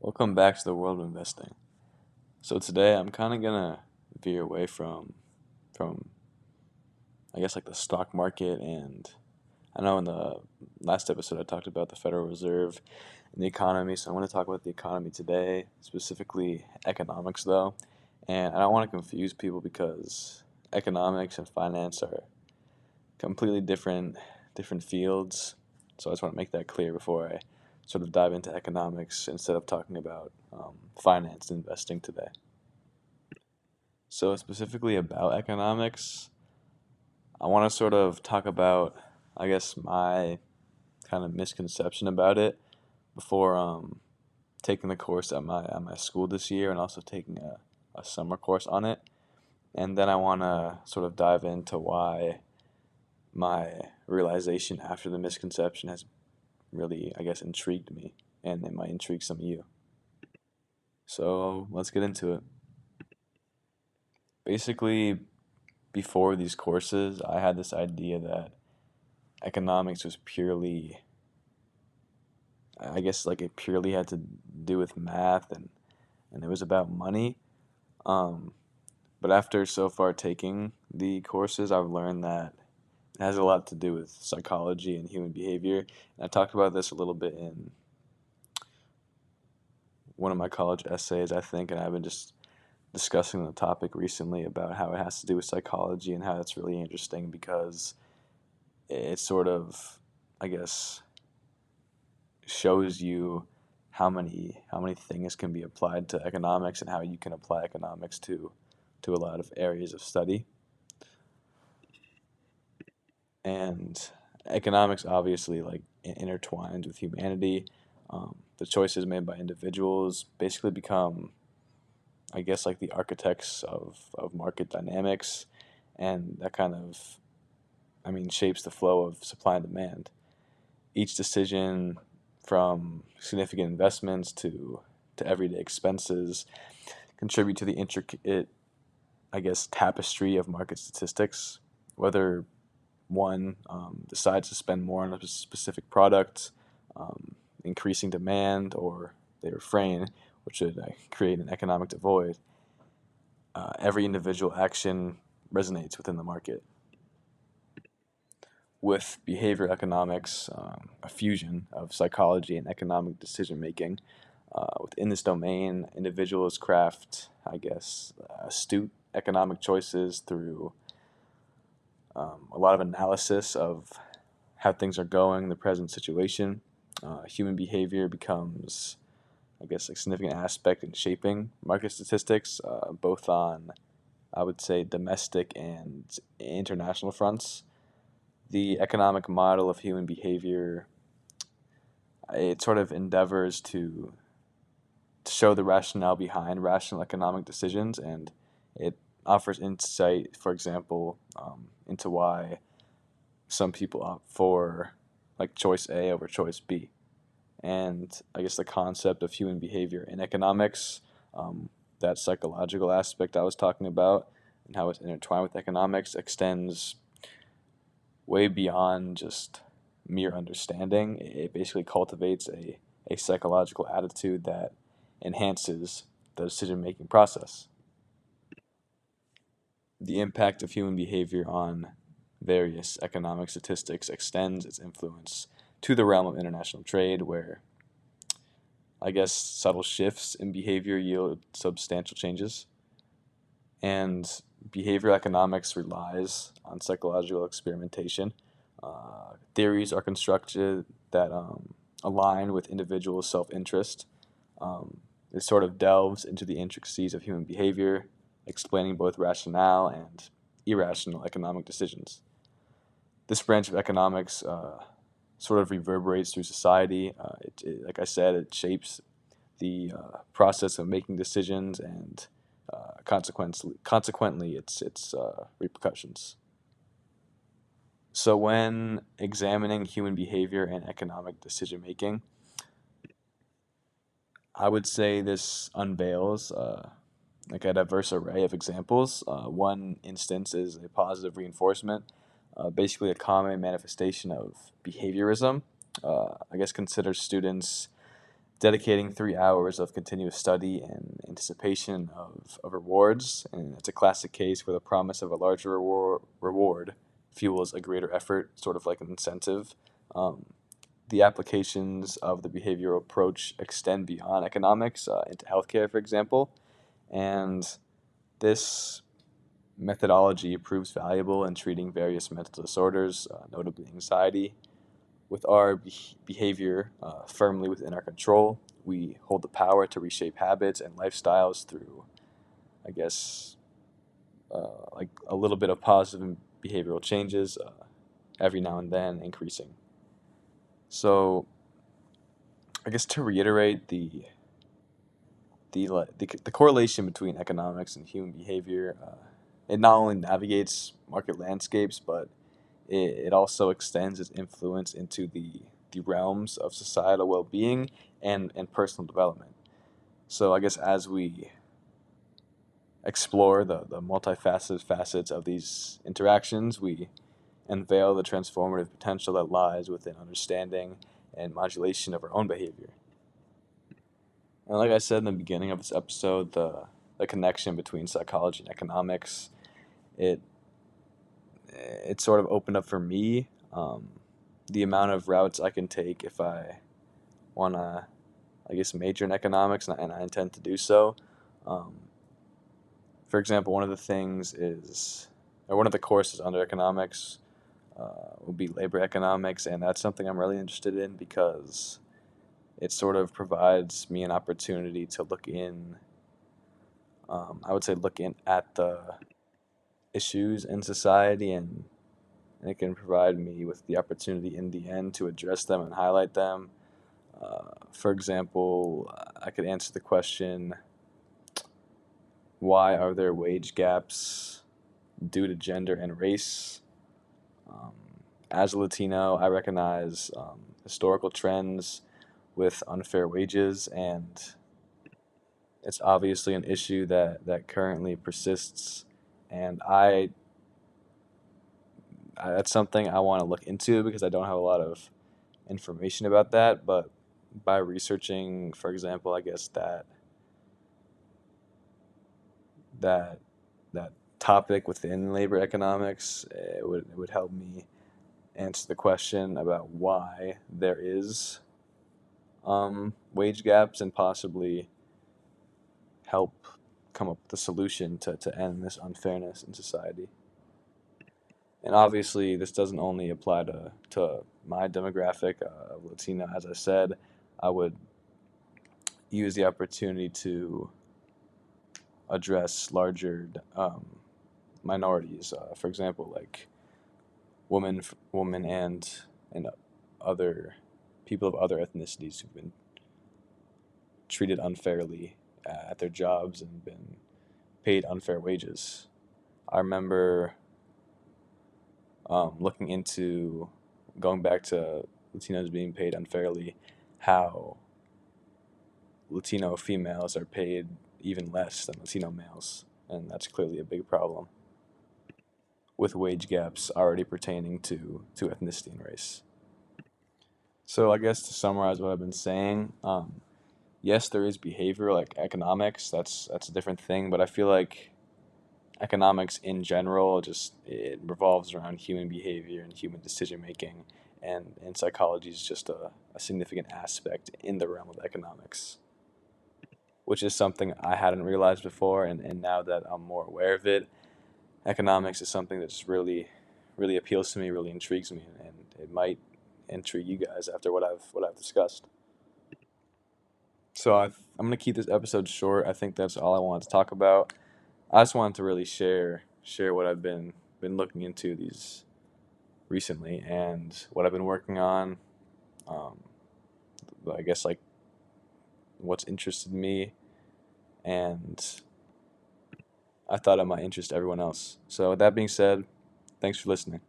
Welcome back to the world of investing. So today I'm kind of gonna veer away from from I guess like the stock market and I know in the last episode I talked about the Federal Reserve and the economy, so I want to talk about the economy today, specifically economics though. And I don't want to confuse people because economics and finance are completely different different fields. So I just want to make that clear before I sort of dive into economics instead of talking about um, finance and investing today. So, specifically about economics, I want to sort of talk about, I guess, my kind of misconception about it before um, taking the course at my at my school this year and also taking a, a summer course on it. And then I want to sort of dive into why my realization after the misconception has really, I guess, intrigued me, and it might intrigue some of you. So let's get into it. Basically, before these courses, I had this idea that economics was purely, I guess, like it purely had to do with math and, and it was about money. Um, but after so far taking the courses, I've learned that it has a lot to do with psychology and human behavior. And I talked about this a little bit in one of my college essays, I think, and I've been just discussing the topic recently about how it has to do with psychology and how it's really interesting because it sort of, I guess, shows you how many how many things can be applied to economics and how you can apply economics to to a lot of areas of study and economics obviously like intertwined with humanity. Um, the choices made by individuals basically become, I guess, like the architects of, of market dynamics, and that kind of, I mean, shapes the flow of supply and demand. Each decision, from significant investments to to everyday expenses, contribute to the intricate, I guess, tapestry of market statistics, whether one um, decides to spend more on a specific product, um, increasing demand, or they refrain, which would uh, create an economic devoid, uh, every individual action resonates within the market. With behavior economics, um, a fusion of psychology and economic decision making, uh, within this domain, individuals craft, I guess, astute economic choices through um, a lot of analysis of how things are going, the present situation. Uh, human behavior becomes, I guess, a significant aspect in shaping market statistics, uh, both on, I would say, domestic and international fronts. The economic model of human behavior, it sort of endeavors to, to show the rationale behind rational economic decisions, and it offers insight, for example, um, into why some people opt for like choice A over choice B. And I guess the concept of human behavior in economics, um, that psychological aspect I was talking about, and how it's intertwined with economics, extends way beyond just mere understanding. It basically cultivates a, a psychological attitude that enhances the decision making process the impact of human behavior on various economic statistics extends its influence to the realm of international trade, where I guess subtle shifts in behavior yield substantial changes. And behavioral economics relies on psychological experimentation. Uh, theories are constructed that um, align with individual self interest. Um, it sort of delves into the intricacies of human behavior, explaining both rationale and irrational economic decisions. This branch of economics uh, sort of reverberates through society. Uh, it, it, like I said, it shapes the uh, process of making decisions and uh, consequently, consequently its, its uh, repercussions. So, when examining human behavior and economic decision making, I would say this unveils uh, like a diverse array of examples. Uh, one instance is a positive reinforcement, uh, basically a common manifestation of behaviorism. Uh, I guess consider students dedicating three hours of continuous study in anticipation of, of rewards. And it's a classic case where the promise of a larger reward, reward fuels a greater effort, sort of like an incentive. Um, the applications of the behavioral approach extend beyond economics uh, into healthcare, for example. And this methodology proves valuable in treating various mental disorders, uh, notably anxiety. With our be- behavior uh, firmly within our control, we hold the power to reshape habits and lifestyles through, I guess, uh, like a little bit of positive behavioral changes uh, every now and then, increasing. So, I guess to reiterate the the the, the correlation between economics and human behavior, uh, it not only navigates market landscapes, but it, it also extends its influence into the the realms of societal well-being and and personal development. So I guess as we explore the, the multifaceted facets of these interactions, we unveil the transformative potential that lies within understanding and modulation of our own behavior. And like I said in the beginning of this episode, the, the connection between psychology and economics, it it sort of opened up for me um, the amount of routes I can take if I want to, I guess, major in economics, and I, and I intend to do so. Um, for example, one of the things is, or one of the courses under economics uh, will be labor economics, and that's something I'm really interested in because it sort of provides me an opportunity to look in. Um, I would say look in at the issues in society, and, and it can provide me with the opportunity in the end to address them and highlight them. Uh, for example, I could answer the question why are there wage gaps due to gender and race? Um, as a Latino, I recognize um, historical trends with unfair wages, and it's obviously an issue that, that currently persists. And I, I that's something I want to look into because I don't have a lot of information about that. But by researching, for example, I guess that that that topic within labor economics, it would it would help me answer the question about why there is um, wage gaps and possibly help come up with a solution to, to end this unfairness in society. And obviously, this doesn't only apply to, to my demographic uh, Latino. As I said, I would use the opportunity to address larger um, minorities. Uh, for example, like women, women, and and other people of other ethnicities who've been treated unfairly at their jobs and been paid unfair wages. I remember um, looking into going back to Latinos being paid unfairly, how Latino females are paid even less than Latino males, and that's clearly a big problem with wage gaps already pertaining to, to ethnicity and race. So, I guess to summarize what I've been saying, um, yes, there is behavior like economics. That's that's a different thing, but I feel like economics in general just it revolves around human behavior and human decision making, and and psychology is just a, a significant aspect in the realm of economics which is something I hadn't realized before. And, and now that I'm more aware of it, economics is something that just really, really appeals to me, really intrigues me, and it might intrigue you guys after what I've what I've discussed. So i am going to keep this episode short. I think that's all I wanted to talk about. I just wanted to really share share what I've been been looking into these recently and what I've been working on. Um, I guess like what's interested me and I thought it might interest everyone else. So, with that being said, thanks for listening.